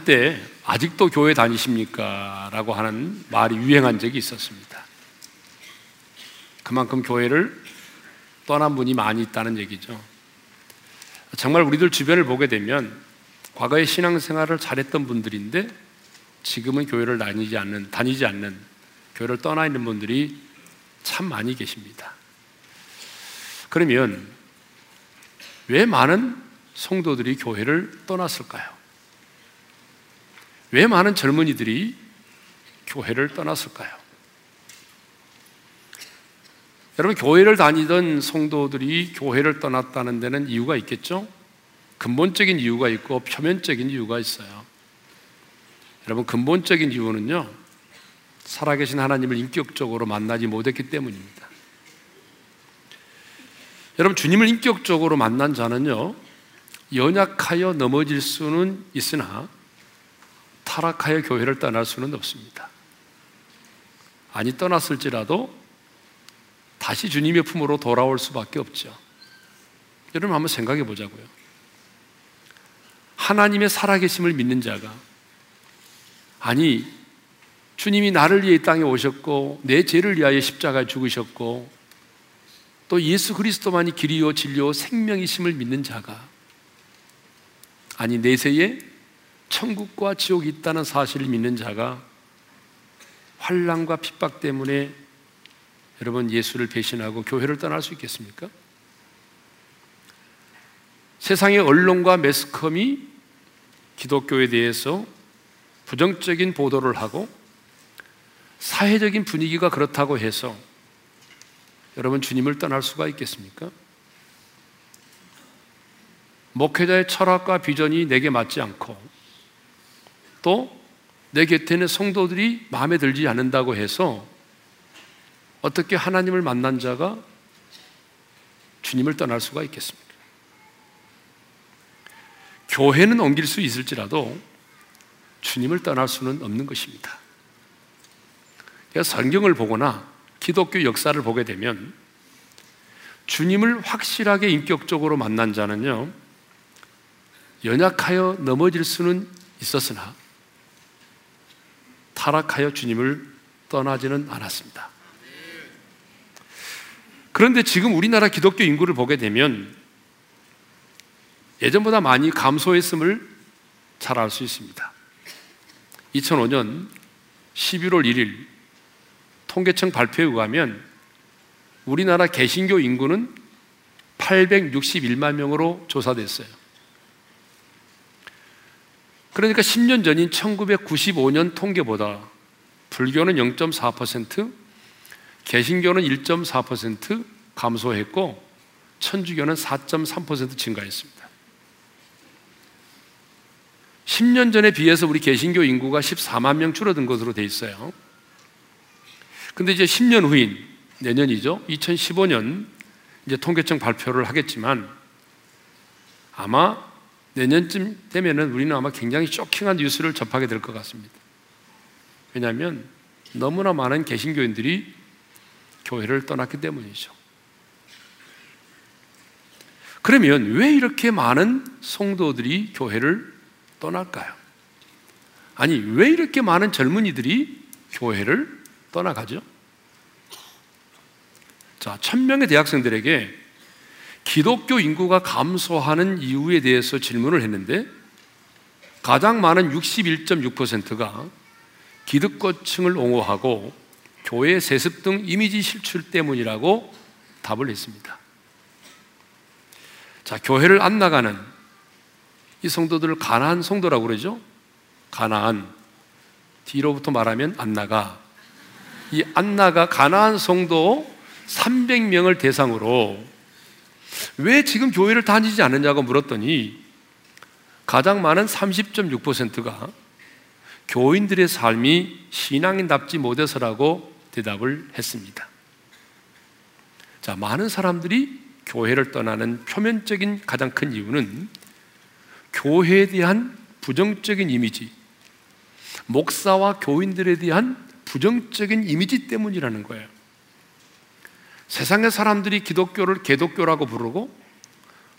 한때 아직도 교회 다니십니까? 라고 하는 말이 유행한 적이 있었습니다. 그만큼 교회를 떠난 분이 많이 있다는 얘기죠. 정말 우리들 주변을 보게 되면 과거에 신앙생활을 잘했던 분들인데 지금은 교회를 다니지 않는, 다니지 않는, 교회를 떠나 있는 분들이 참 많이 계십니다. 그러면 왜 많은 성도들이 교회를 떠났을까요? 왜 많은 젊은이들이 교회를 떠났을까요? 여러분, 교회를 다니던 성도들이 교회를 떠났다는 데는 이유가 있겠죠? 근본적인 이유가 있고 표면적인 이유가 있어요. 여러분, 근본적인 이유는요, 살아계신 하나님을 인격적으로 만나지 못했기 때문입니다. 여러분, 주님을 인격적으로 만난 자는요, 연약하여 넘어질 수는 있으나 타락하여 교회를 떠날 수는 없습니다. 아니, 떠났을지라도 다시 주님의 품으로 돌아올 수밖에 없죠. 여러분 한번 생각해 보자고요. 하나님의 살아계심을 믿는 자가 아니 주님이 나를 위해 이 땅에 오셨고 내 죄를 위하여 십자가에 죽으셨고 또 예수 그리스도만이 길이요 진리요 생명이심을 믿는 자가 아니 내세에 천국과 지옥이 있다는 사실을 믿는 자가 환란과 핍박 때문에 여러분 예수를 배신하고 교회를 떠날 수 있겠습니까? 세상의 언론과 매스컴이 기독교에 대해서 부정적인 보도를 하고 사회적인 분위기가 그렇다고 해서 여러분 주님을 떠날 수가 있겠습니까? 목회자의 철학과 비전이 내게 맞지 않고 또 내 곁에는 성도들이 마음에 들지 않는다고 해서 어떻게 하나님을 만난 자가 주님을 떠날 수가 있겠습니까? 교회는 옮길 수 있을지라도 주님을 떠날 수는 없는 것입니다. 성경을 보거나 기독교 역사를 보게 되면 주님을 확실하게 인격적으로 만난 자는요, 연약하여 넘어질 수는 있었으나 타락하여 주님을 떠나지는 않았습니다. 그런데 지금 우리나라 기독교 인구를 보게 되면 예전보다 많이 감소했음을 잘 알 수 있습니다. 2005년 11월 1일 통계청 발표에 의하면 우리나라 개신교 인구는 861만 명으로 조사됐어요. 그러니까 10년 전인 1995년 통계보다 불교는 0.4%, 개신교는 1.4% 감소했고 천주교는 4.3% 증가했습니다. 10년 전에 비해서 우리 개신교 인구가 14만 명 줄어든 것으로 돼 있어요. 근데 이제 10년 후인 내년이죠. 2015년 이제 통계청 발표를 하겠지만 아마 내년쯤 되면은 우리는 아마 굉장히 쇼킹한 뉴스를 접하게 될 것 같습니다. 왜냐하면 너무나 많은 개신교인들이 교회를 떠났기 때문이죠. 그러면 왜 이렇게 많은 성도들이 교회를 떠날까요? 아니, 왜 이렇게 많은 젊은이들이 교회를 떠나가죠? 자, 천명의 대학생들에게 기독교 인구가 감소하는 이유에 대해서 질문을 했는데 가장 많은 61.6%가 기득권층을 옹호하고 교회 세습 등 이미지 실출 때문이라고 답을 했습니다. 자, 교회를 안 나가는 이 성도들을 가나안 성도라고 그러죠? 가나안. 뒤로부터 말하면 안 나가. 이 안 나가 가나안 성도 300명을 대상으로 왜 지금 교회를 다니지 않느냐고 물었더니 가장 많은 30.6%가 교인들의 삶이 신앙인답지 못해서라고 대답을 했습니다. 자, 많은 사람들이 교회를 떠나는 표면적인 가장 큰 이유는 교회에 대한 부정적인 이미지, 목사와 교인들에 대한 부정적인 이미지 때문이라는 거예요. 세상의 사람들이 기독교를 개독교라고 부르고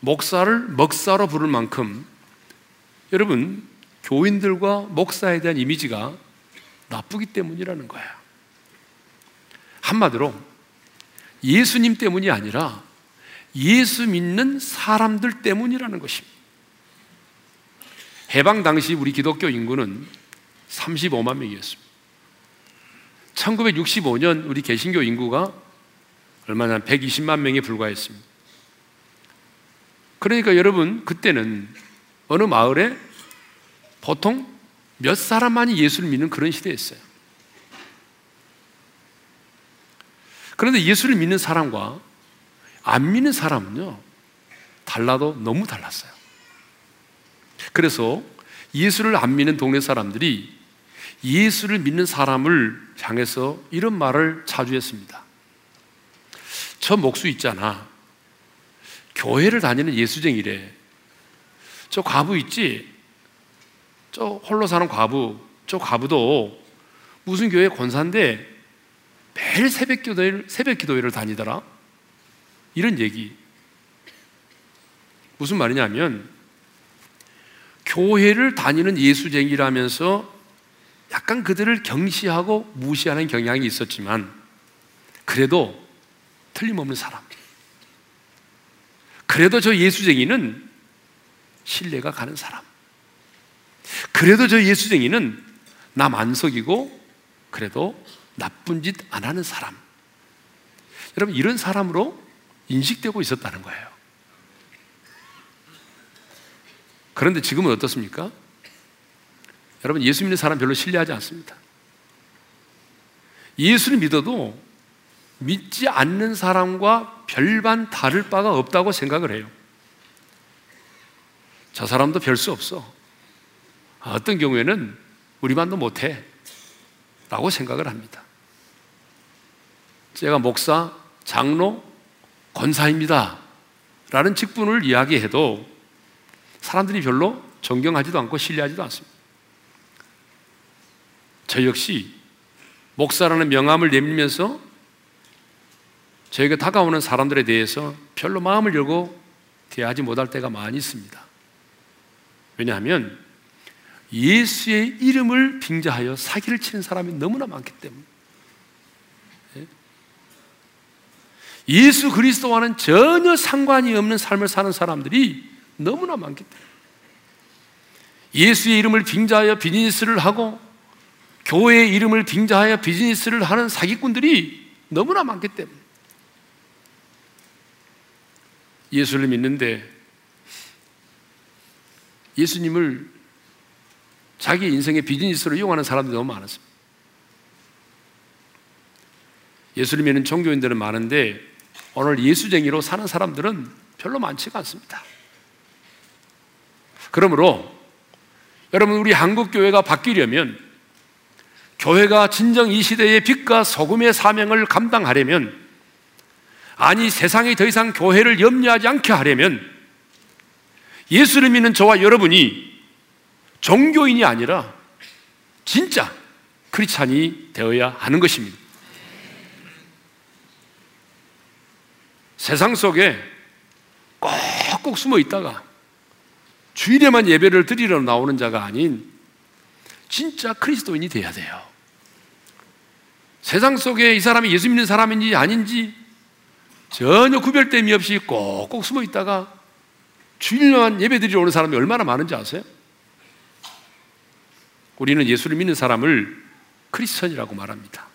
목사를 먹사로 부를 만큼 여러분 교인들과 목사에 대한 이미지가 나쁘기 때문이라는 거예요. 한마디로 예수님 때문이 아니라 예수 믿는 사람들 때문이라는 것입니다. 해방 당시 우리 기독교 인구는 35만 명이었습니다. 1965년 우리 개신교 인구가 얼마나 120만 명에 불과했습니다. 그러니까 여러분 그때는 어느 마을에 보통 몇 사람만이 예수를 믿는 그런 시대였어요. 그런데 예수를 믿는 사람과 안 믿는 사람은요, 달라도 너무 달랐어요. 그래서 예수를 안 믿는 동네 사람들이 예수를 믿는 사람을 향해서 이런 말을 자주 했습니다. 저 목수 있잖아. 교회를 다니는 예수쟁이래. 저 과부 있지? 저 홀로 사는 과부, 저 과부도 무슨 교회 권사인데 매일 새벽 기도회를, 새벽 기도회를 다니더라? 이런 얘기. 무슨 말이냐면, 교회를 다니는 예수쟁이라면서 약간 그들을 경시하고 무시하는 경향이 있었지만, 그래도 틀림없는 사람. 그래도 저 예수쟁이는 신뢰가 가는 사람. 그래도 저 예수쟁이는 남 안 속이고 그래도 나쁜 짓 안 하는 사람. 여러분, 이런 사람으로 인식되고 있었다는 거예요. 그런데 지금은 어떻습니까? 여러분, 예수 믿는 사람 별로 신뢰하지 않습니다. 예수를 믿어도 믿지 않는 사람과 별반 다를 바가 없다고 생각을 해요. 저 사람도 별 수 없어. 어떤 경우에는 우리만도 못해. 라고 생각을 합니다. 제가 목사, 장로, 권사입니다. 라는 직분을 이야기해도 사람들이 별로 존경하지도 않고 신뢰하지도 않습니다. 저 역시 목사라는 명함을 내밀면서 저에게 다가오는 사람들에 대해서 별로 마음을 열고 대하지 못할 때가 많이 있습니다. 왜냐하면 예수의 이름을 빙자하여 사기를 치는 사람이 너무나 많기 때문에 예? 예수 그리스도와는 전혀 상관이 없는 삶을 사는 사람들이 너무나 많기 때문에 예수의 이름을 빙자하여 비즈니스를 하고 교회의 이름을 빙자하여 비즈니스를 하는 사기꾼들이 너무나 많기 때문에 예수를 믿는데 예수님을 자기 인생의 비즈니스로 이용하는 사람들이 너무 많았습니다. 예수를 믿는 종교인들은 많은데 오늘 예수쟁이로 사는 사람들은 별로 많지가 않습니다. 그러므로 여러분 우리 한국 교회가 바뀌려면 교회가 진정 이 시대의 빛과 소금의 사명을 감당하려면 아니 세상이 더 이상 교회를 염려하지 않게 하려면 예수를 믿는 저와 여러분이 종교인이 아니라 진짜 크리스찬이 되어야 하는 것입니다. 세상 속에 꼭꼭 숨어 있다가 주일에만 예배를 드리러 나오는 자가 아닌 진짜 그리스도인이 돼야 돼요. 세상 속에 이 사람이 예수 믿는 사람인지 아닌지 전혀 구별됨이 없이 꼭꼭 숨어 있다가 주일만 예배 드리러 오는 사람이 얼마나 많은지 아세요? 우리는 예수를 믿는 사람을 크리스천이라고 말합니다.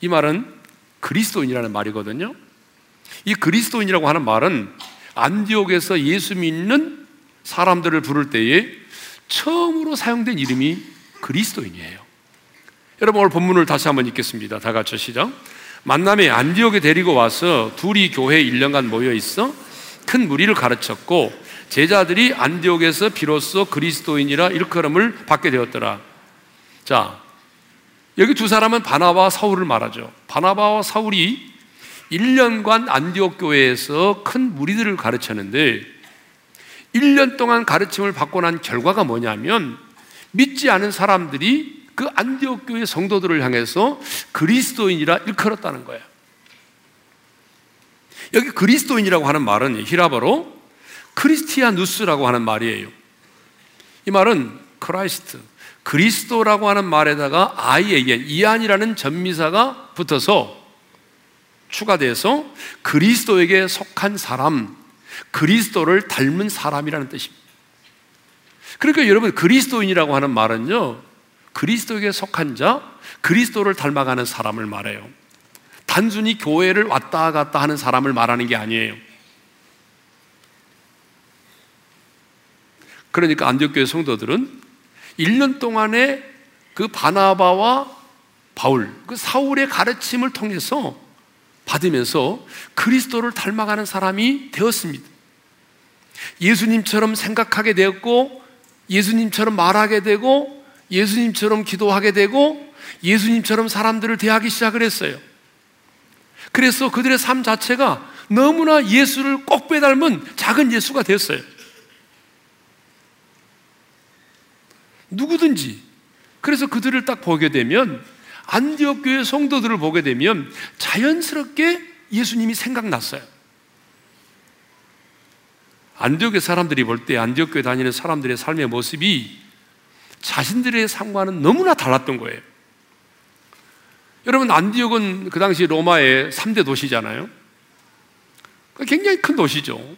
이 말은 그리스도인이라는 말이거든요. 이 그리스도인이라고 하는 말은 안디옥에서 예수 믿는 사람들을 부를 때에 처음으로 사용된 이름이 그리스도인이에요. 여러분 오늘 본문을 다시 한번 읽겠습니다. 다 같이 시작. 만남에 안디옥에 데리고 와서 둘이 교회에 1년간 모여 있어 큰 무리를 가르쳤고 제자들이 안디옥에서 비로소 그리스도인이라 일컬음을 받게 되었더라. 자, 여기 두 사람은 바나바와 사울을 말하죠. 바나바와 사울이 1년간 안디옥 교회에서 큰 무리들을 가르쳤는데 1년 동안 가르침을 받고 난 결과가 뭐냐면 믿지 않은 사람들이 그 안디옥 교회 성도들을 향해서 그리스도인이라 일컬었다는 거예요. 여기 그리스도인이라고 하는 말은 헬라말로 Christianos라고 하는 말이에요. 이 말은 Christ, 그리스도라고 하는 말에다가 i-a-n, ian이라는 접미사가 붙어서 추가돼서 그리스도에게 속한 사람, 그리스도를 닮은 사람이라는 뜻입니다. 그러니까 여러분, 그리스도인이라고 하는 말은요, 그리스도에게 속한 자, 그리스도를 닮아가는 사람을 말해요. 단순히 교회를 왔다 갔다 하는 사람을 말하는 게 아니에요. 그러니까 안디옥교회 성도들은 1년 동안에 그 바나바와 바울, 그 사울의 가르침을 통해서 받으면서 그리스도를 닮아가는 사람이 되었습니다. 예수님처럼 생각하게 되었고, 예수님처럼 말하게 되고, 예수님처럼 기도하게 되고, 예수님처럼 사람들을 대하기 시작을 했어요. 그래서 그들의 삶 자체가 너무나 예수를 꼭 빼닮은 작은 예수가 되었어요. 누구든지. 그래서 그들을 딱 보게 되면 안디옥 교회 성도들을 보게 되면 자연스럽게 예수님이 생각났어요. 안디옥의 사람들이 볼 때 안디옥 교회 다니는 사람들의 삶의 모습이 자신들의 삶과는 너무나 달랐던 거예요. 여러분 안디옥은 그 당시 로마의 3대 도시잖아요. 굉장히 큰 도시죠.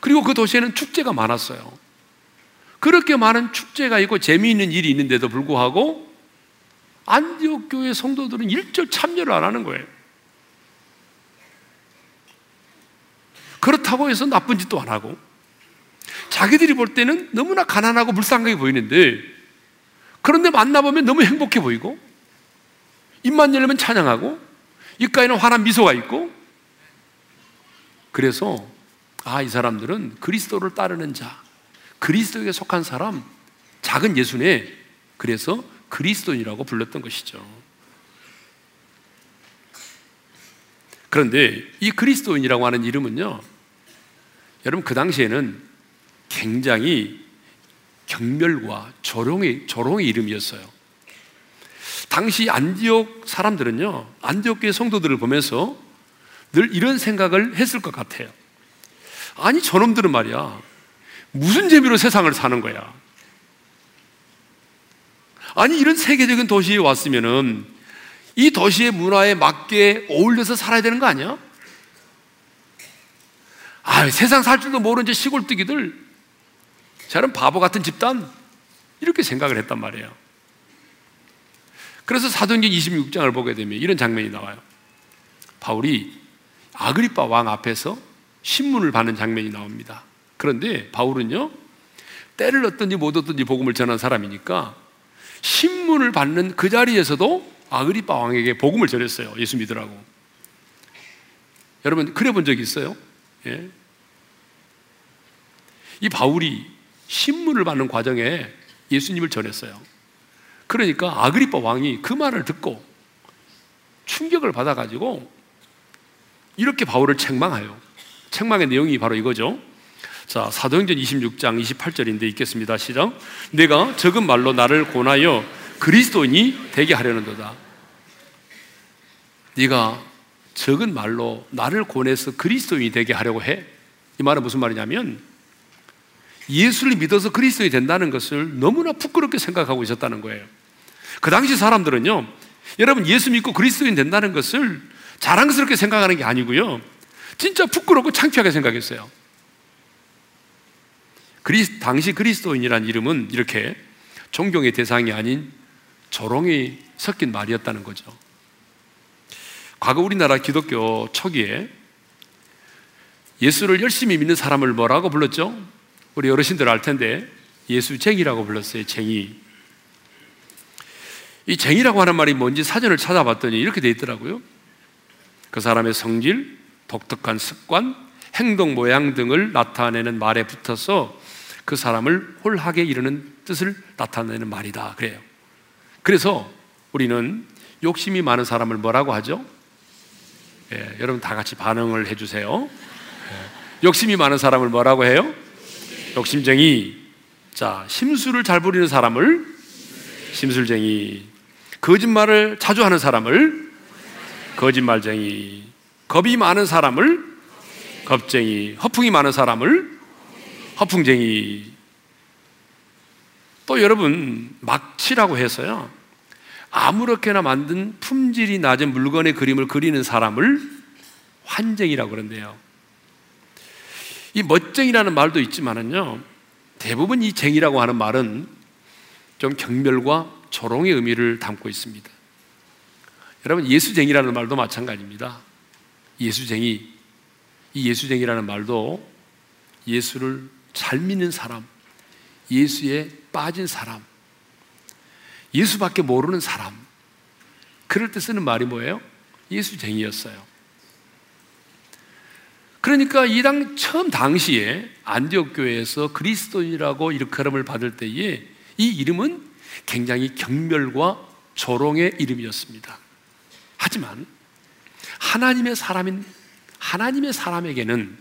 그리고 그 도시에는 축제가 많았어요. 그렇게 많은 축제가 있고 재미있는 일이 있는데도 불구하고 안디옥 교회 성도들은 일절 참여를 안 하는 거예요. 그렇다고 해서 나쁜 짓도 안 하고 자기들이 볼 때는 너무나 가난하고 불쌍하게 보이는데 그런데 만나보면 너무 행복해 보이고 입만 열면 찬양하고 입가에는 환한 미소가 있고 그래서 아 이 사람들은 그리스도를 따르는 자 그리스도에게 속한 사람, 작은 예수네. 그래서 그리스도인이라고 불렀던 것이죠. 그런데 이 그리스도인이라고 하는 이름은요, 여러분 그 당시에는 굉장히 경멸과 조롱의, 조롱의 이름이었어요. 당시 안디옥 사람들은요, 안디옥 교회 성도들을 보면서 늘 이런 생각을 했을 것 같아요. 아니, 저놈들은 말이야. 무슨 재미로 세상을 사는 거야? 아니, 이런 세계적인 도시에 왔으면은 이 도시의 문화에 맞게 어울려서 살아야 되는 거 아니야? 아, 세상 살 줄도 모르는 저 시골뜨기들, 저는 바보 같은 집단, 이렇게 생각을 했단 말이에요. 그래서 사도행전 26장을 보게 되면 이런 장면이 나와요. 바울이 아그리파 왕 앞에서 신문을 받는 장면이 나옵니다. 그런데 바울은요, 때를 얻든지 못 얻든지 복음을 전한 사람이니까 신문을 받는 그 자리에서도 아그리파 왕에게 복음을 전했어요. 예수 믿으라고. 여러분, 그래 본 적 있어요? 예? 이 바울이 신문을 받는 과정에 예수님을 전했어요. 그러니까 아그리파 왕이 그 말을 듣고 충격을 받아가지고 이렇게 바울을 책망해요. 책망의 내용이 바로 이거죠. 자, 사도행전 26장 28절인데 읽겠습니다. 시작. 내가 적은 말로 나를 권하여 그리스도인이 되게 하려는도다. 네가 적은 말로 나를 권해서 그리스도인이 되게 하려고 해. 이 말은 무슨 말이냐면 예수를 믿어서 그리스도인이 된다는 것을 너무나 부끄럽게 생각하고 있었다는 거예요. 그 당시 사람들은요, 여러분 예수 믿고 그리스도인 된다는 것을 자랑스럽게 생각하는 게 아니고요. 진짜 부끄럽고 창피하게 생각했어요. 그리스, 당시 그리스도인이란 이름은 이렇게 존경의 대상이 아닌 조롱이 섞인 말이었다는 거죠. 과거 우리나라 기독교 초기에 예수를 열심히 믿는 사람을 뭐라고 불렀죠? 우리 어르신들 알 텐데 예수쟁이라고 불렀어요. 쟁이. 이 쟁이라고 하는 말이 뭔지 사전을 찾아봤더니 이렇게 돼 있더라고요. 그 사람의 성질, 독특한 습관, 행동 모양 등을 나타내는 말에 붙어서 그 사람을 홀하게 이르는 뜻을 나타내는 말이다. 그래요. 그래서 우리는 욕심이 많은 사람을 뭐라고 하죠? 예, 여러분 다 같이 반응을 해주세요. 예, 욕심이 많은 사람을 뭐라고 해요? 욕심쟁이. 자, 심술을 잘 부리는 사람을 심술쟁이. 거짓말을 자주 하는 사람을 거짓말쟁이. 겁이 많은 사람을 겁쟁이. 허풍이 많은 사람을 허풍쟁이. 또 여러분, 막치라고 해서요. 아무렇게나 만든 품질이 낮은 물건의 그림을 그리는 사람을 환쟁이라고 그런대요. 이 멋쟁이라는 말도 있지만은요. 대부분 이 쟁이라고 하는 말은 좀 경멸과 조롱의 의미를 담고 있습니다. 여러분, 예수쟁이라는 말도 마찬가지입니다. 예수쟁이. 이 예수쟁이라는 말도 예수를 잘 믿는 사람, 예수에 빠진 사람, 예수밖에 모르는 사람. 그럴 때 쓰는 말이 뭐예요? 예수쟁이였어요. 그러니까 이 당 처음 당시에 안디옥 교회에서 그리스도인이라고 일컬음을 받을 때에 이 이름은 굉장히 경멸과 조롱의 이름이었습니다. 하지만 하나님의 사람인 하나님의 사람에게는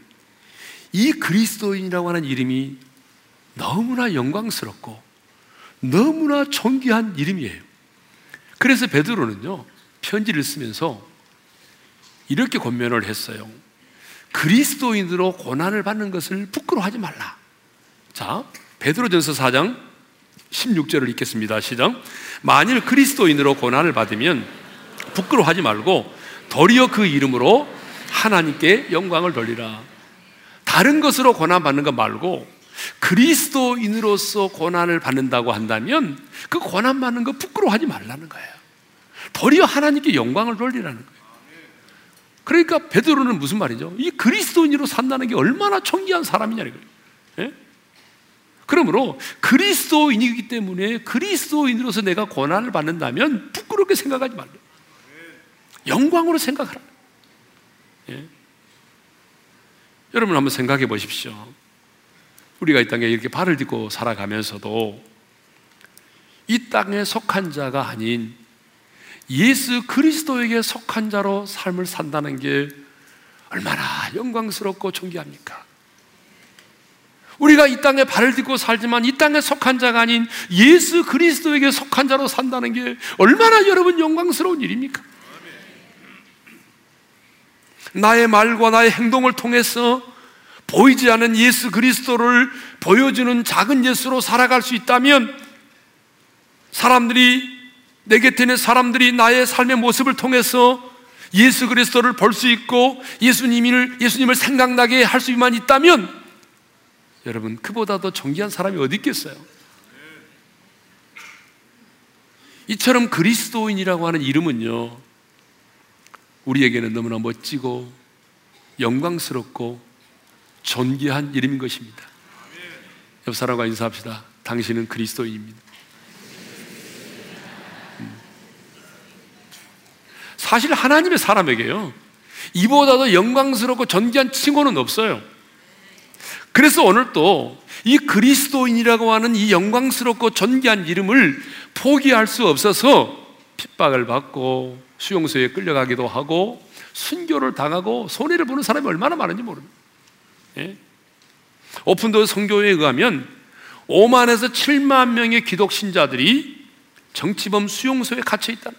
이 그리스도인이라고 하는 이름이 너무나 영광스럽고 너무나 존귀한 이름이에요. 그래서 베드로는요 편지를 쓰면서 이렇게 권면을 했어요. 그리스도인으로 고난을 받는 것을 부끄러워하지 말라. 자, 베드로전서 4장 16절을 읽겠습니다. 시작. 만일 그리스도인으로 고난을 받으면 부끄러워하지 말고 도리어 그 이름으로 하나님께 영광을 돌리라. 다른 것으로 고난 받는 것 말고 그리스도인으로서 고난을 받는다고 한다면 그 고난 받는 거 부끄러워하지 말라는 거예요. 도리어 하나님께 영광을 돌리라는 거예요. 그러니까 베드로는 무슨 말이죠? 이 그리스도인으로 산다는 게 얼마나 존귀한 사람이냐 이거예요. 예? 그러므로 그리스도인이기 때문에 그리스도인으로서 내가 고난을 받는다면 부끄럽게 생각하지 말라. 영광으로 생각하라. 예? 여러분 한번 생각해 보십시오. 우리가 이 땅에 이렇게 발을 딛고 살아가면서도 이 땅에 속한 자가 아닌 예수 그리스도에게 속한 자로 삶을 산다는 게 얼마나 영광스럽고 존귀합니까? 우리가 이 땅에 발을 딛고 살지만 이 땅에 속한 자가 아닌 예수 그리스도에게 속한 자로 산다는 게 얼마나 여러분 영광스러운 일입니까? 나의 말과 나의 행동을 통해서 보이지 않는 예수 그리스도를 보여주는 작은 예수로 살아갈 수 있다면 사람들이 내 곁에 있는 사람들이 나의 삶의 모습을 통해서 예수 그리스도를 볼 수 있고 예수님을 예수님을 생각나게 할 수만 있다면 여러분 그보다 더 존귀한 사람이 어디 있겠어요? 이처럼 그리스도인이라고 하는 이름은요 우리에게는 너무나 멋지고 영광스럽고 존귀한 이름인 것입니다. 옆 사람과 인사합시다. 당신은 그리스도인입니다. 사실 하나님의 사람에게요. 이보다도 영광스럽고 존귀한 칭호는 없어요. 그래서 오늘 또 이 그리스도인이라고 하는 이 영광스럽고 존귀한 이름을 포기할 수 없어서 핍박을 받고 수용소에 끌려가기도 하고 순교를 당하고 손해를 보는 사람이 얼마나 많은지 모릅니다. 예? 오픈도 성교에 의하면 5만에서 7만 명의 기독 신자들이 정치범 수용소에 갇혀 있다.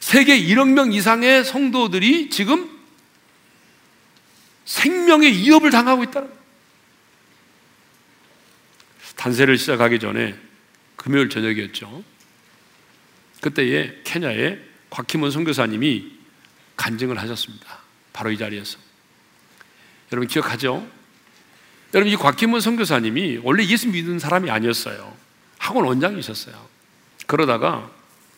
세계 1억 명 이상의 성도들이 지금 생명의 위협을 당하고 있다. 단세를 시작하기 전에 금요일 저녁이었죠. 그때에 케냐에 곽희문 선교사님이 간증을 하셨습니다. 바로 이 자리에서. 여러분 기억하죠? 여러분 이 곽희문 선교사님이 원래 예수 믿는 사람이 아니었어요. 학원 원장이셨어요. 그러다가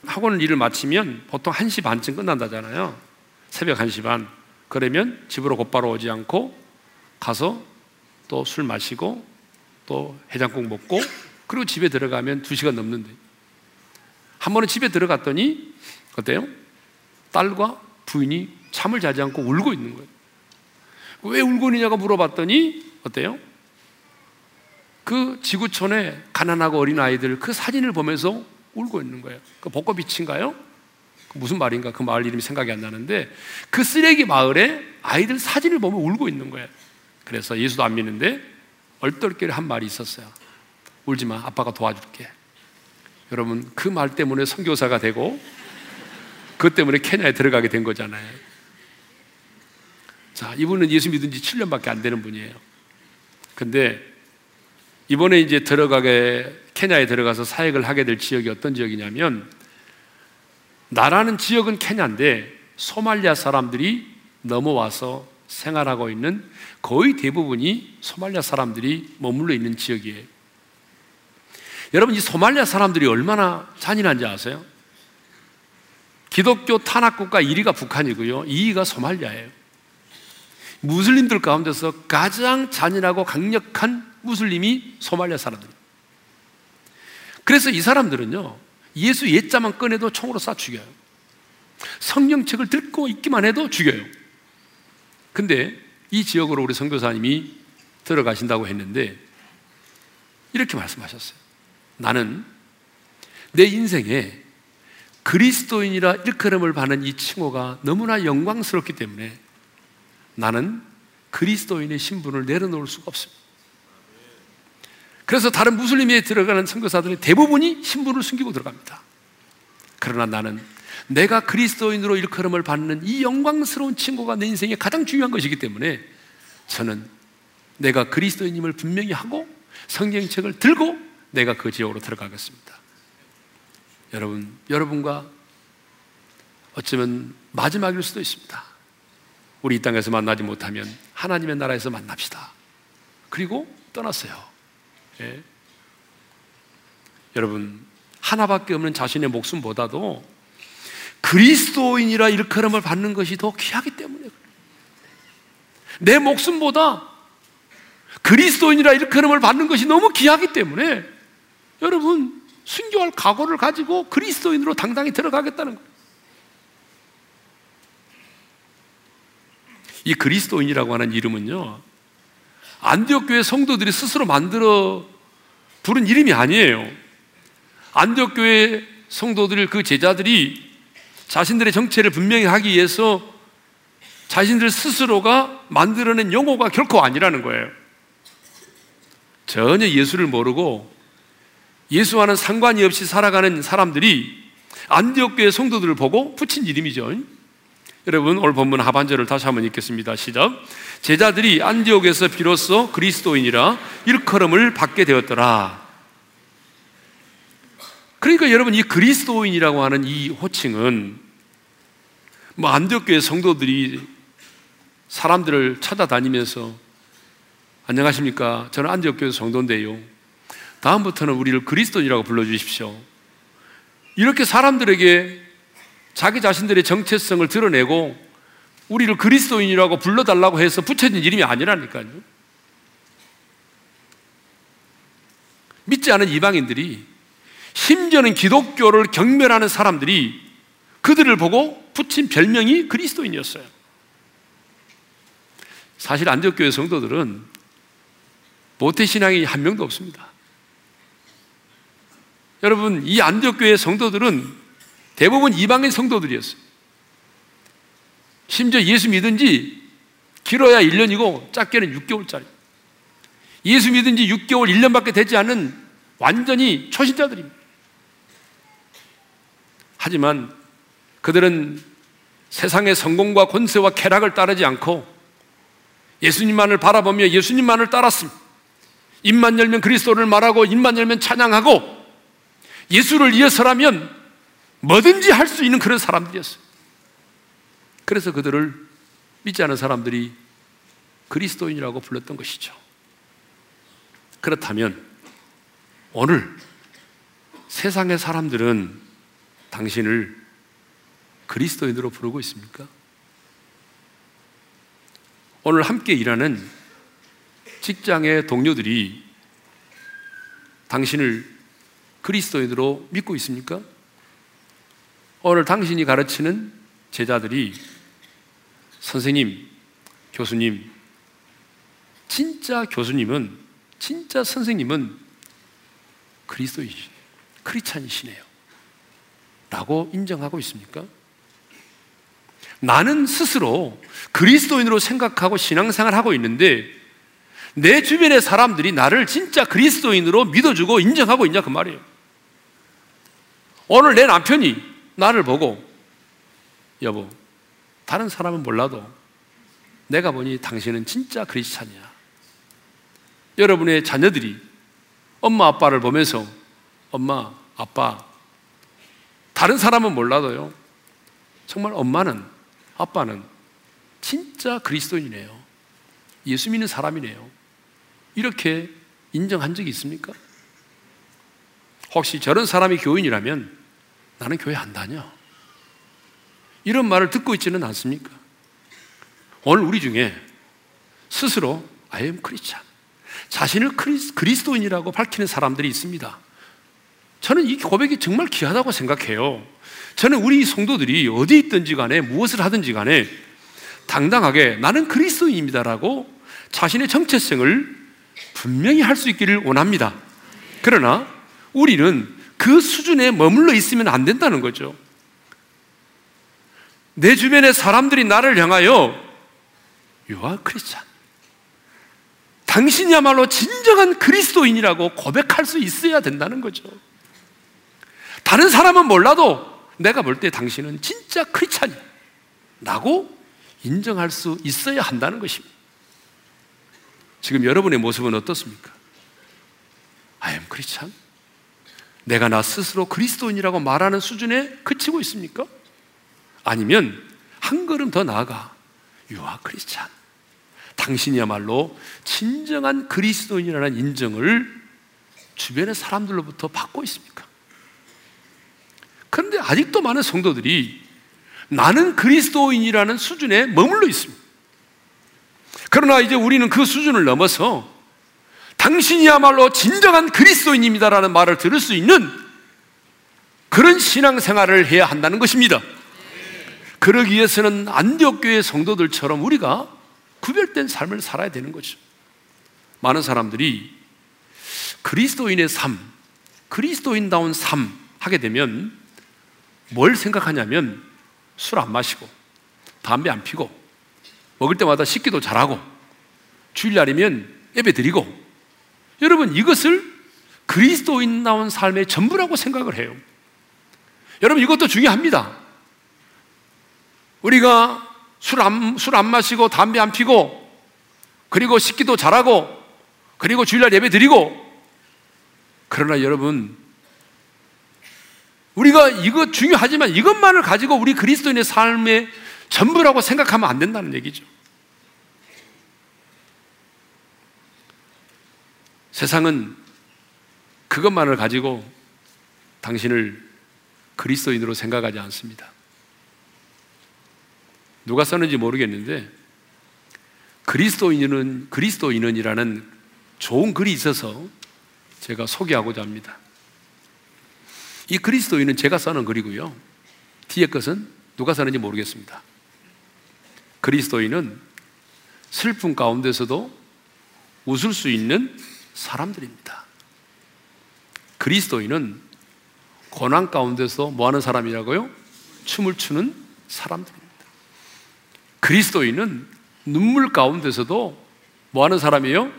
학원 일을 마치면 보통 1시 반쯤 끝난다잖아요. 새벽 1시 반. 그러면 집으로 곧바로 오지 않고 가서 또 술 마시고 또 해장국 먹고 그리고 집에 들어가면 2시간 넘는데 한 번은 집에 들어갔더니 어때요? 딸과 부인이 잠을 자지 않고 울고 있는 거예요. 왜 울고 있느냐고 물어봤더니 어때요? 그 지구촌에 가난하고 어린 아이들 그 사진을 보면서 울고 있는 거예요. 그 벚꽃 빛인가요? 그 무슨 말인가? 그 마을 이름이 생각이 안 나는데 그 쓰레기 마을에 아이들 사진을 보면 울고 있는 거예요. 그래서 예수도 안 믿는데 얼떨결에 한 말이 있었어요. 울지 마. 아빠가 도와줄게. 여러분 그 말 때문에 선교사가 되고 그 때문에 케냐에 들어가게 된 거잖아요. 자, 이분은 예수 믿은 지 7년밖에 안 되는 분이에요. 근데 이번에 이제 들어가게 케냐에 들어가서 사역을 하게 될 지역이 어떤 지역이냐면 나라는 지역은 케냐인데 소말리아 사람들이 넘어와서 생활하고 있는 거의 대부분이 소말리아 사람들이 머물러 있는 지역이에요. 여러분 이 소말리아 사람들이 얼마나 잔인한지 아세요? 기독교 탄압국가 1위가 북한이고요. 2위가 소말리아예요. 무슬림들 가운데서 가장 잔인하고 강력한 무슬림이 소말리아 사람들. 그래서 이 사람들은요, 예수 예자만 꺼내도 총으로 쏴 죽여요. 성경책을 듣고 있기만 해도 죽여요. 근데 이 지역으로 우리 선교사님이 들어가신다고 했는데 이렇게 말씀하셨어요. 나는 내 인생에 그리스도인이라 일컬음을 받는 이 칭호가 너무나 영광스럽기 때문에 나는 그리스도인의 신분을 내려놓을 수가 없습니다. 그래서 다른 무슬림에 들어가는 선교사들의 대부분이 신분을 숨기고 들어갑니다. 그러나 나는 내가 그리스도인으로 일컬음을 받는 이 영광스러운 친구가 내 인생에 가장 중요한 것이기 때문에 저는 내가 그리스도인임을 분명히 하고 성경책을 들고 내가 그 지역으로 들어가겠습니다. 여러분, 여러분과 어쩌면 마지막일 수도 있습니다. 우리 이 땅에서 만나지 못하면 하나님의 나라에서 만납시다. 그리고 떠났어요. 예. 여러분, 하나밖에 없는 자신의 목숨보다도 그리스도인이라 일컬음을 받는 것이 더 귀하기 때문에 내 목숨보다 그리스도인이라 일컬음을 받는 것이 너무 귀하기 때문에 여러분 순교할 각오를 가지고 그리스도인으로 당당히 들어가겠다는 거예요. 이 그리스도인이라고 하는 이름은요, 안디옥 교회 성도들이 스스로 만들어 부른 이름이 아니에요. 안디옥 교회 성도들 그 제자들이 자신들의 정체를 분명히 하기 위해서 자신들 스스로가 만들어낸 용어가 결코 아니라는 거예요. 전혀 예수를 모르고 예수와는 상관이 없이 살아가는 사람들이 안디옥 교회 성도들을 보고 붙인 이름이죠. 여러분 오늘 본문 하반절을 다시 한번 읽겠습니다. 시작. 제자들이 안디옥에서 비로소 그리스도인이라 일컬음을 받게 되었더라. 그러니까 여러분 이 그리스도인이라고 하는 이 호칭은 뭐 안디옥 교회 성도들이 사람들을 찾아다니면서 안녕하십니까? 저는 안디옥 교회 성도인데요. 다음부터는 우리를 그리스도인이라고 불러 주십시오. 이렇게 사람들에게 자기 자신들의 정체성을 드러내고 우리를 그리스도인이라고 불러달라고 해서 붙여진 이름이 아니라니까요. 믿지 않은 이방인들이 심지어는 기독교를 경멸하는 사람들이 그들을 보고 붙인 별명이 그리스도인이었어요. 사실 안디옥교회 성도들은 모태신앙이 한 명도 없습니다. 여러분, 이 안디옥교회 성도들은 대부분 이방인 성도들이었어요. 심지어 예수 믿은 지 길어야 1년이고 짧게는 6개월짜리. 예수 믿은 지 6개월, 1년밖에 되지 않은 완전히 초신자들입니다. 하지만 그들은 세상의 성공과 권세와 쾌락을 따르지 않고 예수님만을 바라보며 예수님만을 따랐습니다. 입만 열면 그리스도를 말하고 입만 열면 찬양하고 예수를 위해서라면 뭐든지 할 수 있는 그런 사람들이었어요. 그래서 그들을 믿지 않은 사람들이 그리스도인이라고 불렀던 것이죠. 그렇다면 오늘 세상의 사람들은 당신을 그리스도인으로 부르고 있습니까? 오늘 함께 일하는 직장의 동료들이 당신을 그리스도인으로 믿고 있습니까? 오늘 당신이 가르치는 제자들이 선생님, 교수님, 진짜 교수님은, 진짜 선생님은 그리스도이시, 크리찬이시네요. 라고 인정하고 있습니까? 나는 스스로 그리스도인으로 생각하고 신앙생활 하고 있는데 내 주변의 사람들이 나를 진짜 그리스도인으로 믿어주고 인정하고 있냐 그 말이에요. 오늘 내 남편이 나를 보고 여보 다른 사람은 몰라도 내가 보니 당신은 진짜 크리스찬이야. 여러분의 자녀들이 엄마 아빠를 보면서 엄마 아빠 다른 사람은 몰라도요. 정말 엄마는 아빠는 진짜 그리스도인이네요. 예수 믿는 사람이네요. 이렇게 인정한 적이 있습니까? 혹시 저런 사람이 교인이라면 나는 교회 안 다녀. 이런 말을 듣고 있지는 않습니까? 오늘 우리 중에 스스로 I am Christian. 자신을 그리스도인이라고 밝히는 사람들이 있습니다. 저는 이 고백이 정말 귀하다고 생각해요. 저는 우리 성도들이 어디 있든지 간에 무엇을 하든지 간에 당당하게 나는 그리스도인입니다라고 자신의 정체성을 분명히 할 수 있기를 원합니다. 그러나 우리는 그 수준에 머물러 있으면 안 된다는 거죠. 내 주변의 사람들이 나를 향하여 are Christian. 당신이야말로 진정한 그리스도인이라고 고백할 수 있어야 된다는 거죠. 다른 사람은 몰라도 내가 볼 때 당신은 진짜 크리스찬이야. 라고 인정할 수 있어야 한다는 것입니다. 지금 여러분의 모습은 어떻습니까? I am Christian. 내가 나 스스로 그리스도인이라고 말하는 수준에 그치고 있습니까? 아니면 한 걸음 더 나아가 are Christian. 당신이야말로 진정한 그리스도인이라는 인정을 주변의 사람들로부터 받고 있습니까? 그런데 아직도 많은 성도들이 나는 그리스도인이라는 수준에 머물러 있습니다. 그러나 이제 우리는 그 수준을 넘어서 당신이야말로 진정한 그리스도인입니다라는 말을 들을 수 있는 그런 신앙생활을 해야 한다는 것입니다. 그러기 위해서는 안디옥교회 성도들처럼 우리가 구별된 삶을 살아야 되는 거죠. 많은 사람들이 그리스도인의 삶, 그리스도인다운 삶 하게 되면 뭘 생각하냐면 술 안 마시고 담배 안 피고 먹을 때마다 식기도 잘하고 주일날이면 예배 드리고 여러분 이것을 그리스도인 나온 삶의 전부라고 생각을 해요. 여러분 이것도 중요합니다. 우리가 술 안, 술 안 마시고 담배 안 피고 그리고 식기도 잘하고 그리고 주일날 예배 드리고 그러나 여러분 우리가 이거 중요하지만 이것만을 가지고 우리 그리스도인의 삶의 전부라고 생각하면 안 된다는 얘기죠. 세상은 그것만을 가지고 당신을 그리스도인으로 생각하지 않습니다. 누가 썼는지 모르겠는데 그리스도인은 그리스도인은이라는 좋은 글이 있어서 제가 소개하고자 합니다. 이 그리스도인은 제가 써는 글이고요. 뒤에 것은 누가 썼는지 모르겠습니다. 그리스도인은 슬픔 가운데서도 웃을 수 있는 사람들입니다. 그리스도인은 고난 가운데서 뭐 하는 사람이라고요? 춤을 추는 사람들입니다. 그리스도인은 눈물 가운데서도 뭐 하는 사람이에요?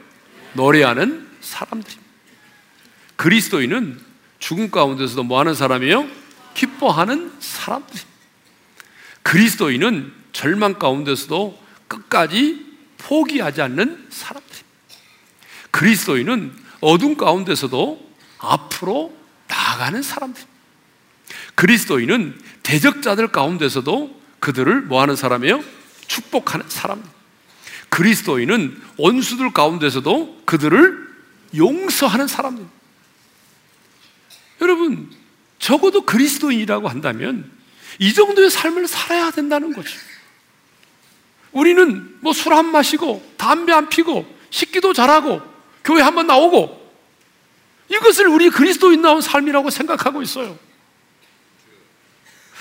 노래하는 사람들입니다. 그리스도인은 죽음 가운데서도 뭐 하는 사람이에요? 기뻐하는 사람들입니다. 그리스도인은 절망 가운데서도 끝까지 포기하지 않는 사람들입니다. 그리스도인은 어둠 가운데서도 앞으로 나아가는 사람들입니다. 그리스도인은 대적자들 가운데서도 그들을 뭐 하는 사람이에요? 축복하는 사람. 그리스도인은 원수들 가운데서도 그들을 용서하는 사람입니다. 여러분, 적어도 그리스도인이라고 한다면 이 정도의 삶을 살아야 된다는 거죠. 우리는 뭐 술 안 마시고 담배 안 피고 식기도 잘하고 교회 한 번 나오고 이것을 우리 그리스도인 나온 삶이라고 생각하고 있어요.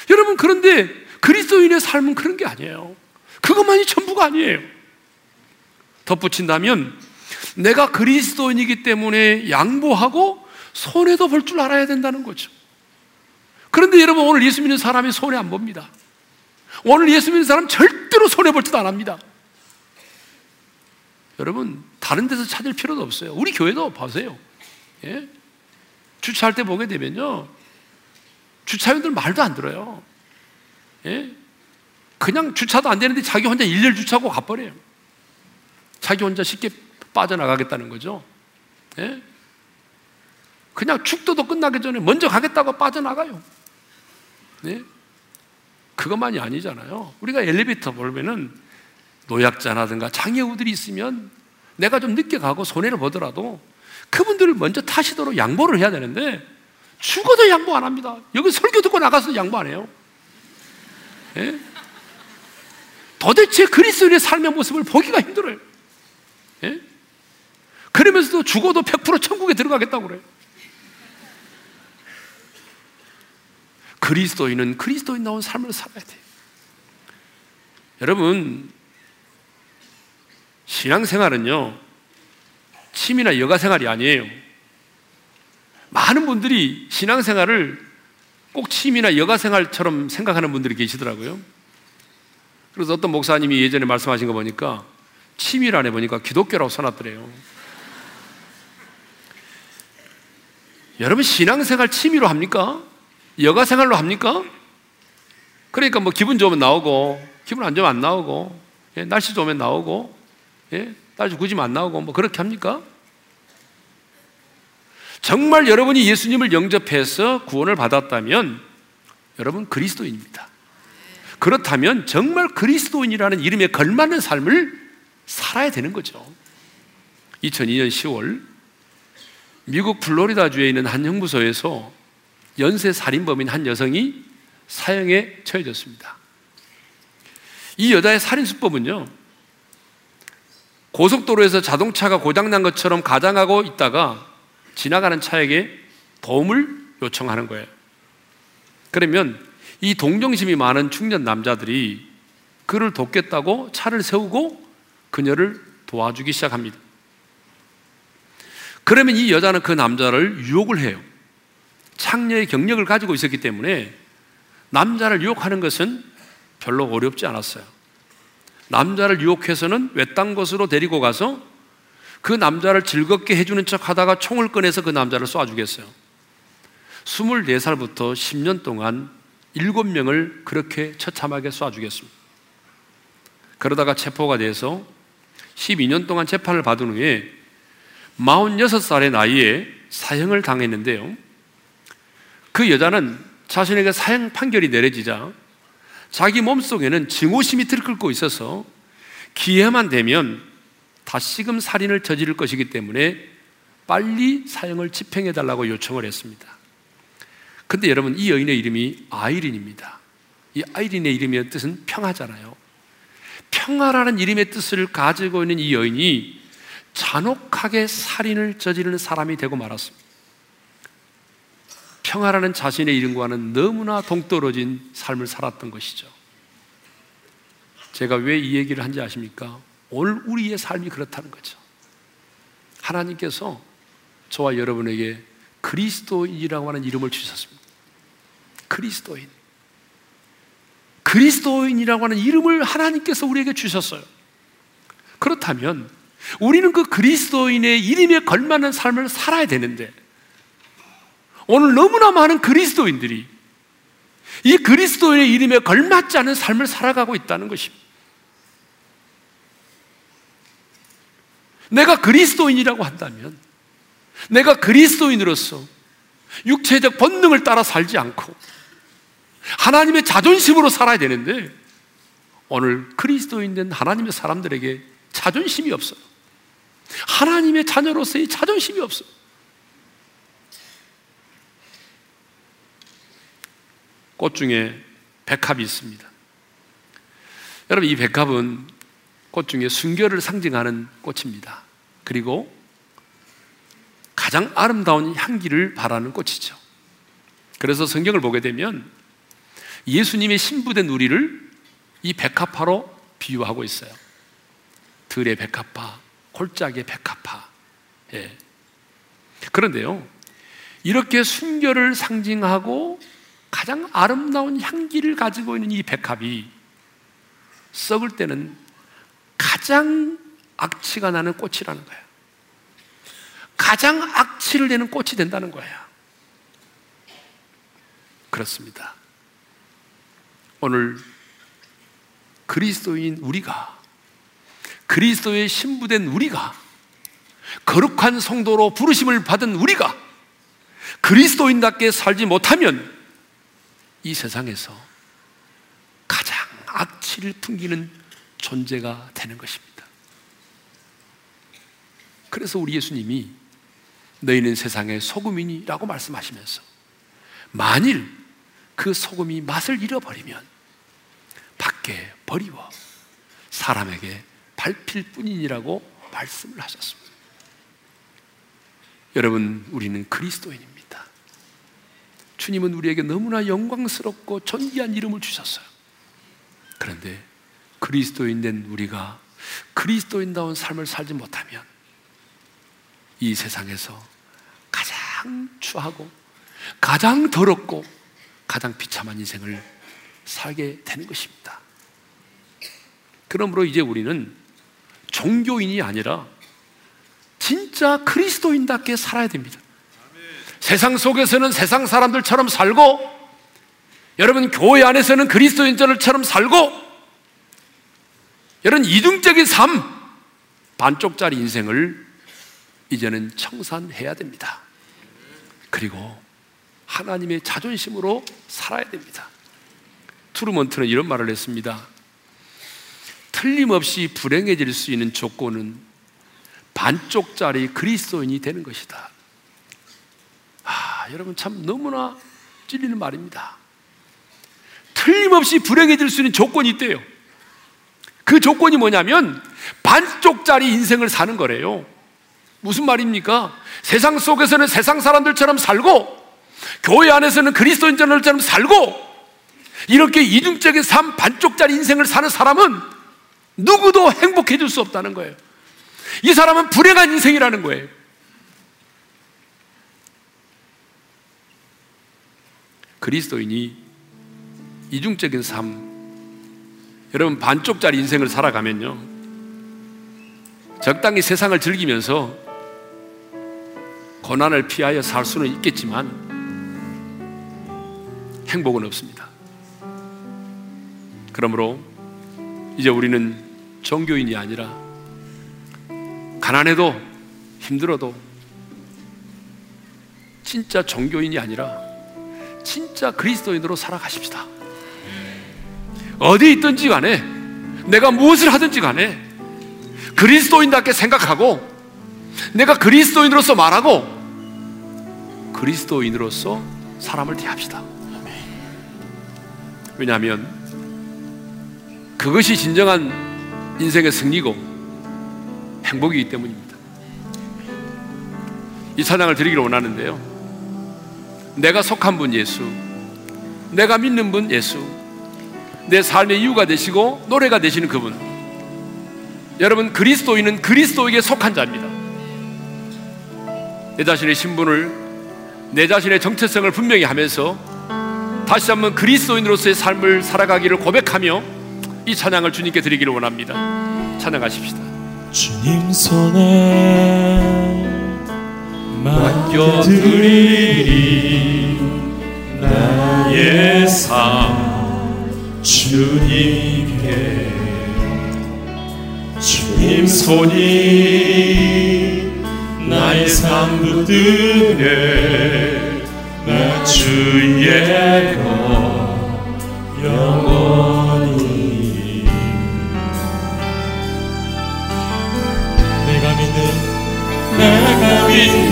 여러분 그런데 그리스도인의 삶은 그런 게 아니에요. 그것만이 전부가 아니에요. 덧붙인다면 내가 그리스도인이기 때문에 양보하고 손해도 볼 줄 알아야 된다는 거죠. 그런데 여러분 오늘 예수 믿는 사람이 손해 안 봅니다. 오늘 예수 믿는 사람 절대로 손해 볼듯안 합니다. 여러분 다른 데서 찾을 필요도 없어요. 우리 교회도 보세요. 예? 주차할 때 보게 되면요. 주차원들 말도 안 들어요. 예? 그냥 주차도 안 되는데 자기 혼자 일렬 주차하고 가버려요. 자기 혼자 쉽게 빠져나가겠다는 거죠. 예? 그냥 축도도 끝나기 전에 먼저 가겠다고 빠져나가요. 네? 그것만이 아니잖아요. 우리가 엘리베이터 보면은 노약자라든가 장애우들이 있으면 내가 좀 늦게 가고 손해를 보더라도 그분들을 먼저 타시도록 양보를 해야 되는데 죽어도 양보 안 합니다. 여기 설교 듣고 나가서 양보 안 해요. 예? 도대체 그리스도인의 삶의 모습을 보기가 힘들어요. 예? 그러면서도 죽어도 100% 천국에 들어가겠다고 그래요. 그리스도인은 그리스도인 나온 삶을 살아야 돼요. 여러분, 신앙생활은요, 취미나 여가생활이 아니에요. 많은 분들이 신앙생활을 꼭 취미나 여가생활처럼 생각하는 분들이 계시더라고요. 그래서 어떤 목사님이 예전에 말씀하신 거 보니까 취미를 안 해보니까 기독교라고 써놨더래요. 여러분 신앙생활 취미로 합니까? 여가생활로 합니까? 그러니까 뭐 기분 좋으면 나오고 기분 안 좋으면 안 나오고 예, 날씨 좋으면 나오고 예, 굳으면 안 나오고 뭐 그렇게 합니까? 정말 여러분이 예수님을 영접해서 구원을 받았다면 여러분 그리스도인입니다. 그렇다면 정말 그리스도인이라는 이름에 걸맞는 삶을 살아야 되는 거죠. 2002년 10월 미국 플로리다주에 있는 한 형무소에서 연쇄 살인범인 한 여성이 사형에 처해졌습니다. 이 여자의 살인 수법은요, 고속도로에서 자동차가 고장난 것처럼 가장하고 있다가 지나가는 차에게 도움을 요청하는 거예요. 그러면 이 동정심이 많은 중년 남자들이 그를 돕겠다고 차를 세우고 그녀를 도와주기 시작합니다. 그러면 이 여자는 그 남자를 유혹을 해요. 창녀의 경력을 가지고 있었기 때문에 남자를 유혹하는 것은 별로 어렵지 않았어요. 남자를 유혹해서는 외딴 곳으로 데리고 가서 그 남자를 즐겁게 해주는 척 하다가 총을 꺼내서 그 남자를 쏴주겠어요. 24살부터 10년 동안 7명을 그렇게 처참하게 쏴주겠습니다. 그러다가 체포가 돼서 12년 동안 재판을 받은 후에 46살의 나이에 사형을 당했는데요. 그 여자는 자신에게 사형 판결이 내려지자 자기 몸속에는 증오심이 들끓고 있어서 기회만 되면 다시금 살인을 저지를 것이기 때문에 빨리 사형을 집행해 달라고 요청을 했습니다. 근데 여러분 이 여인의 이름이 아이린입니다. 이 아이린의 이름의 뜻은 평화잖아요. 평화라는 이름의 뜻을 가지고 있는 이 여인이 잔혹하게 살인을 저지르는 사람이 되고 말았습니다. 평화라는 자신의 이름과는 너무나 동떨어진 삶을 살았던 것이죠. 제가 왜 이 얘기를 한지 아십니까? 오늘 우리의 삶이 그렇다는 거죠. 하나님께서 저와 여러분에게 그리스도인이라고 하는 이름을 주셨습니다. 그리스도인. 그리스도인이라고 하는 이름을 하나님께서 우리에게 주셨어요. 그렇다면 우리는 그 그리스도인의 이름에 걸맞는 삶을 살아야 되는데 오늘 너무나 많은 그리스도인들이 이 그리스도의 이름에 걸맞지 않은 삶을 살아가고 있다는 것입니다. 내가 그리스도인이라고 한다면 내가 그리스도인으로서 육체적 본능을 따라 살지 않고 하나님의 자존심으로 살아야 되는데 오늘 그리스도인 된 하나님의 사람들에게 자존심이 없어요. 하나님의 자녀로서의 자존심이 없어요. 꽃 중에 백합이 있습니다. 여러분, 이 백합은 꽃 중에 순결을 상징하는 꽃입니다. 그리고 가장 아름다운 향기를 바라는 꽃이죠. 그래서 성경을 보게 되면 예수님의 신부된 우리를 이 백합화로 비유하고 있어요. 들의 백합화, 골짜기의 백합화. 예. 그런데요, 이렇게 순결을 상징하고 가장 아름다운 향기를 가지고 있는 이 백합이 썩을 때는 가장 악취가 나는 꽃이라는 거예요. 가장 악취를 내는 꽃이 된다는 거예요. 그렇습니다. 오늘 그리스도인 우리가 그리스도의 신부된 우리가 거룩한 성도로 부르심을 받은 우리가 그리스도인답게 살지 못하면 이 세상에서 가장 악취를 풍기는 존재가 되는 것입니다. 그래서 우리 예수님이 너희는 세상의 소금이니라고 말씀하시면서 만일 그 소금이 맛을 잃어버리면 밖에 버리워 사람에게 밟힐 뿐이니라고 말씀을 하셨습니다. 여러분, 우리는 그리스도인입니다. 주님은 우리에게 너무나 영광스럽고 존귀한 이름을 주셨어요. 그런데 그리스도인 된 우리가 그리스도인다운 삶을 살지 못하면 이 세상에서 가장 추하고 가장 더럽고 가장 비참한 인생을 살게 되는 것입니다. 그러므로 이제 우리는 종교인이 아니라 진짜 그리스도인답게 살아야 됩니다. 세상 속에서는 세상 사람들처럼 살고 여러분 교회 안에서는 그리스도인들처럼 살고 여러분 이중적인 삶 반쪽짜리 인생을 이제는 청산해야 됩니다. 그리고 하나님의 자존심으로 살아야 됩니다. 투르먼트는 이런 말을 했습니다. 틀림없이 불행해질 수 있는 조건은 반쪽짜리 그리스도인이 되는 것이다. 아, 여러분 참 너무나 찔리는 말입니다. 틀림없이 불행해질 수 있는 조건이 있대요. 그 조건이 뭐냐면 반쪽짜리 인생을 사는 거래요. 무슨 말입니까? 세상 속에서는 세상 사람들처럼 살고 교회 안에서는 그리스도인들처럼 살고 이렇게 이중적인 삶 반쪽짜리 인생을 사는 사람은 누구도 행복해질 수 없다는 거예요. 이 사람은 불행한 인생이라는 거예요. 그리스도인이 이중적인 삶, 여러분 반쪽짜리 인생을 살아가면요. 적당히 세상을 즐기면서 고난을 피하여 살 수는 있겠지만 행복은 없습니다. 그러므로 이제 우리는 종교인이 아니라 가난해도 힘들어도 진짜 종교인이 아니라 진짜 그리스도인으로 살아가십시다. 어디 있든지 간에 내가 무엇을 하든지 간에 그리스도인답게 생각하고 내가 그리스도인으로서 말하고 그리스도인으로서 사람을 대합시다. 왜냐하면 그것이 진정한 인생의 승리고 행복이기 때문입니다. 이 찬양을 드리기를 원하는데요. 내가 속한 분 예수, 내가 믿는 분 예수, 내 삶의 이유가 되시고 노래가 되시는 그분. 여러분 그리스도인은 그리스도에게 속한 자입니다. 내 자신의 신분을 내 자신의 정체성을 분명히 하면서 다시 한번 그리스도인으로서의 삶을 살아가기를 고백하며 이 찬양을 주님께 드리기를 원합니다. 찬양하십시다. 주님 손에 맡겨드리리 나의 삶 주님께. 주님 손이 나의 삶 붙드네 나 주의 것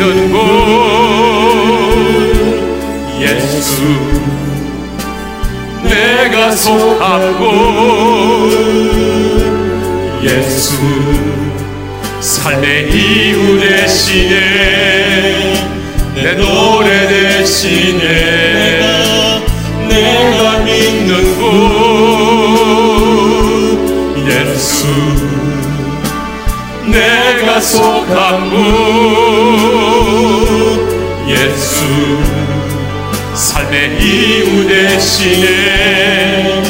내가 믿는 곳 예수 내가 곳 예수 삶의 이유 대신에 내 노래 대신에 내가 믿는 곳 예수 내가 속한 분 예수 삶의 이유 대신에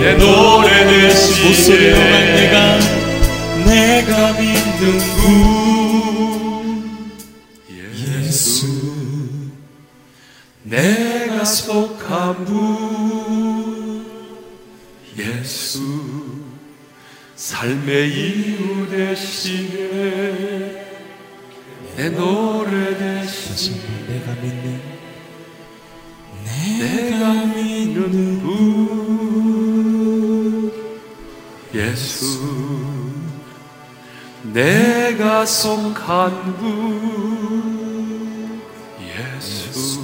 내 노래 대신에 내가? 내가 믿는 분 예수. 내가 속한 분 예수 삶의 이유 대신에 내 노래 대신 내가 믿는 내가 믿는 분. 예수. 내가 속한 분. 예수.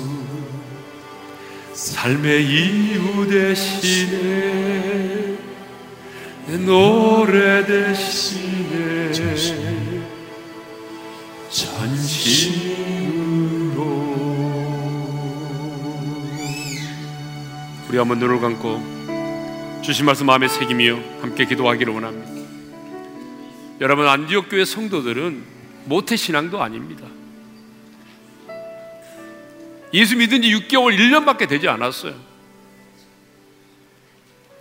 삶의 이유 대신에 내 노래 대신에 전심으로 우리 한번 눈을 감고 주신 말씀 마음에 새기며 함께 기도하기를 원합니다. 여러분 안디옥 교회 성도들은 모태 신앙도 아닙니다. 예수 믿은 지 6개월, 1년밖에 되지 않았어요.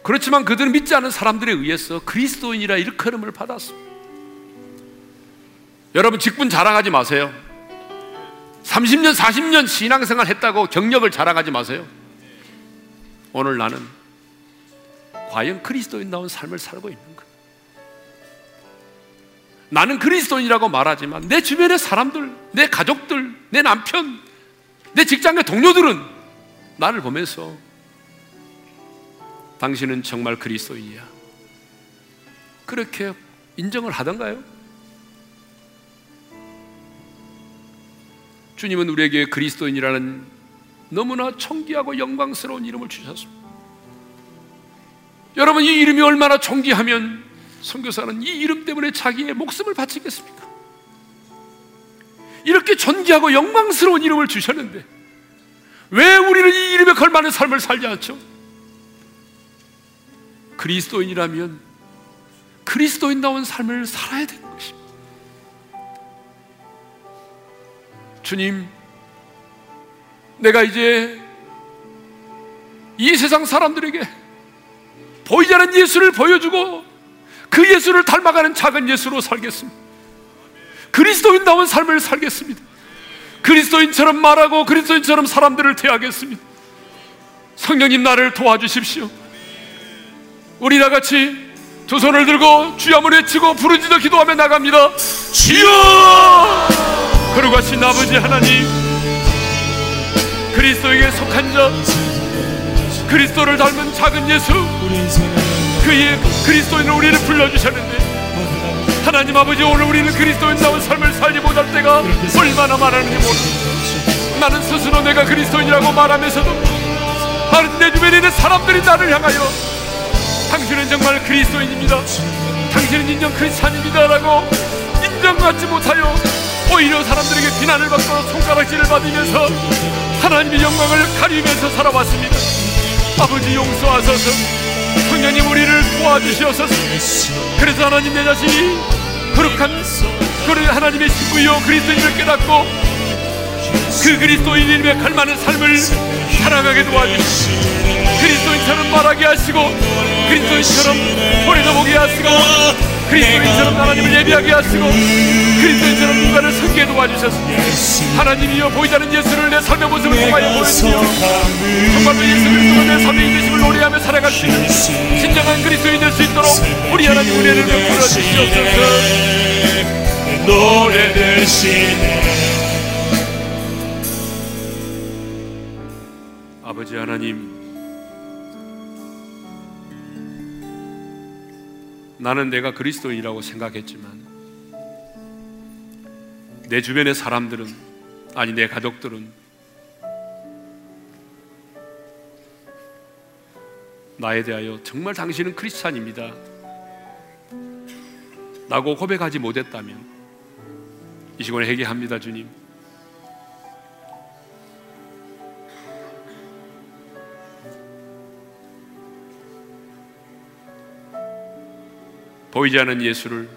그렇지만 그들은 믿지 않은 사람들에 의해서 그리스도인이라 일컬음을 받았습니다. 여러분 직분 자랑하지 마세요. 30년, 40년 신앙생활 했다고 경력을 자랑하지 마세요. 오늘 나는 과연 그리스도인다운 삶을 살고 있는 가 나는 그리스도인이라고 말하지만 내 주변의 사람들, 내 가족들, 내 남편, 내 직장의 동료들은 나를 보면서 당신은 정말 그리스도인이야. 그렇게 인정을 하던가요? 주님은 우리에게 그리스도인이라는 너무나 청기하고 영광스러운 이름을 주셨습니다. 여러분 이 이름이 얼마나 존귀하면 선교사는 이 이름 때문에 자기의 목숨을 바치겠습니까? 이렇게 존귀하고 영광스러운 이름을 주셨는데 왜 우리는 이 이름에 걸맞는 삶을 살지 않죠? 그리스도인이라면 그리스도인다운 삶을 살아야 되는 것입니다. 주님, 내가 이제 이 세상 사람들에게 보이지 않는 예수를 보여주고 그 예수를 닮아가는 작은 예수로 살겠습니다. 그리스도인다운 삶을 살겠습니다. 그리스도인처럼 말하고 그리스도인처럼 사람들을 대하겠습니다. 성령님 나를 도와주십시오. 우리 다 같이 두 손을 들고 주여을 외치고 부르짖어 기도하며 나갑니다. 주여! 그러가신 아버지 하나님, 그리스도에게 속한 자, 그리스도를 닮은 작은 예수, 그의 그리스도인을 우리를 불러주셨는데 하나님 아버지 오늘 우리는 그리스도인다운 삶을 살지 못할 때가 얼마나 많았는지 모릅니다 나는 스스로 내가 그리스도인이라고 말하면서도 다른 내 주변에 있는 사람들이 나를 향하여 당신은 정말 그리스도인입니다. 당신은 인정 크리스찬입니다라고 인정받지 못하여 오히려 사람들에게 비난을 받고 손가락질을 받으면서 하나님의 영광을 가리면서 살아왔습니다. 아버지 용서하소서. 성령님 우리를 도와주시옵소서. 그래서 하나님 내 자신이 거룩한 그런 하나님의 신부요 그리스도인을 깨닫고 그 그리스도인임에 갈만한 삶을 살아가게 도와주시고 그리스도인처럼 말하게 하시고 그리스도인처럼 소리도 보게 하시고 그리스도인처럼 하나님을 예비하게 하시고 그리스도인처럼 누가를 섬게 도와주셔서 하나님이여 보이지 않는 예수를 내 삶의 모습을 통하여 보여주며 정말로 예수 그리스도가 내 삶의 인내심을 노래하며 살아갈 수 있는 진정한 그리스도인 될 수 있도록 우리 하나님 은혜를 베풀어 주시옵소서. 노래 대신에. 아버지 하나님 나는 내가 그리스도인이라고 생각했지만 내 주변의 사람들은 아니 내 가족들은 나에 대하여 정말 당신은 크리스찬입니다. 라고 고백하지 못했다면 이 시간에 회개합니다, 주님. 보이지 않는 예수를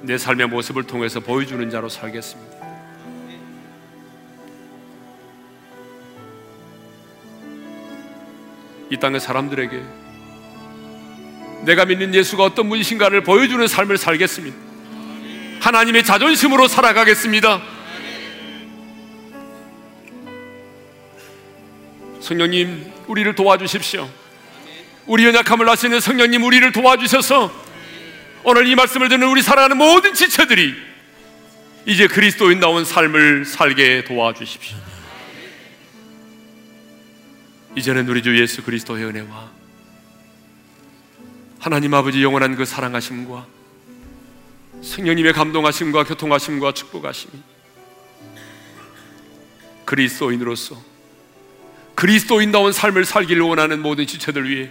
내 삶의 모습을 통해서 보여주는 자로 살겠습니다. 이 땅의 사람들에게 내가 믿는 예수가 어떤 분이신가를 보여주는 삶을 살겠습니다. 하나님의 자존심으로 살아가겠습니다. 성령님, 우리를 도와주십시오. 우리 연약함을 아시는 성령님, 우리를 도와주셔서 오늘 이 말씀을 듣는 우리 사랑하는 모든 지체들이 이제 그리스도인다운 삶을 살게 도와주십시오. 이제는 우리 주 예수 그리스도의 은혜와 하나님 아버지 영원한 그 사랑하심과 성령님의 감동하심과 교통하심과 축복하심이 그리스도인으로서 그리스도인다운 삶을 살기를 원하는 모든 지체들 위해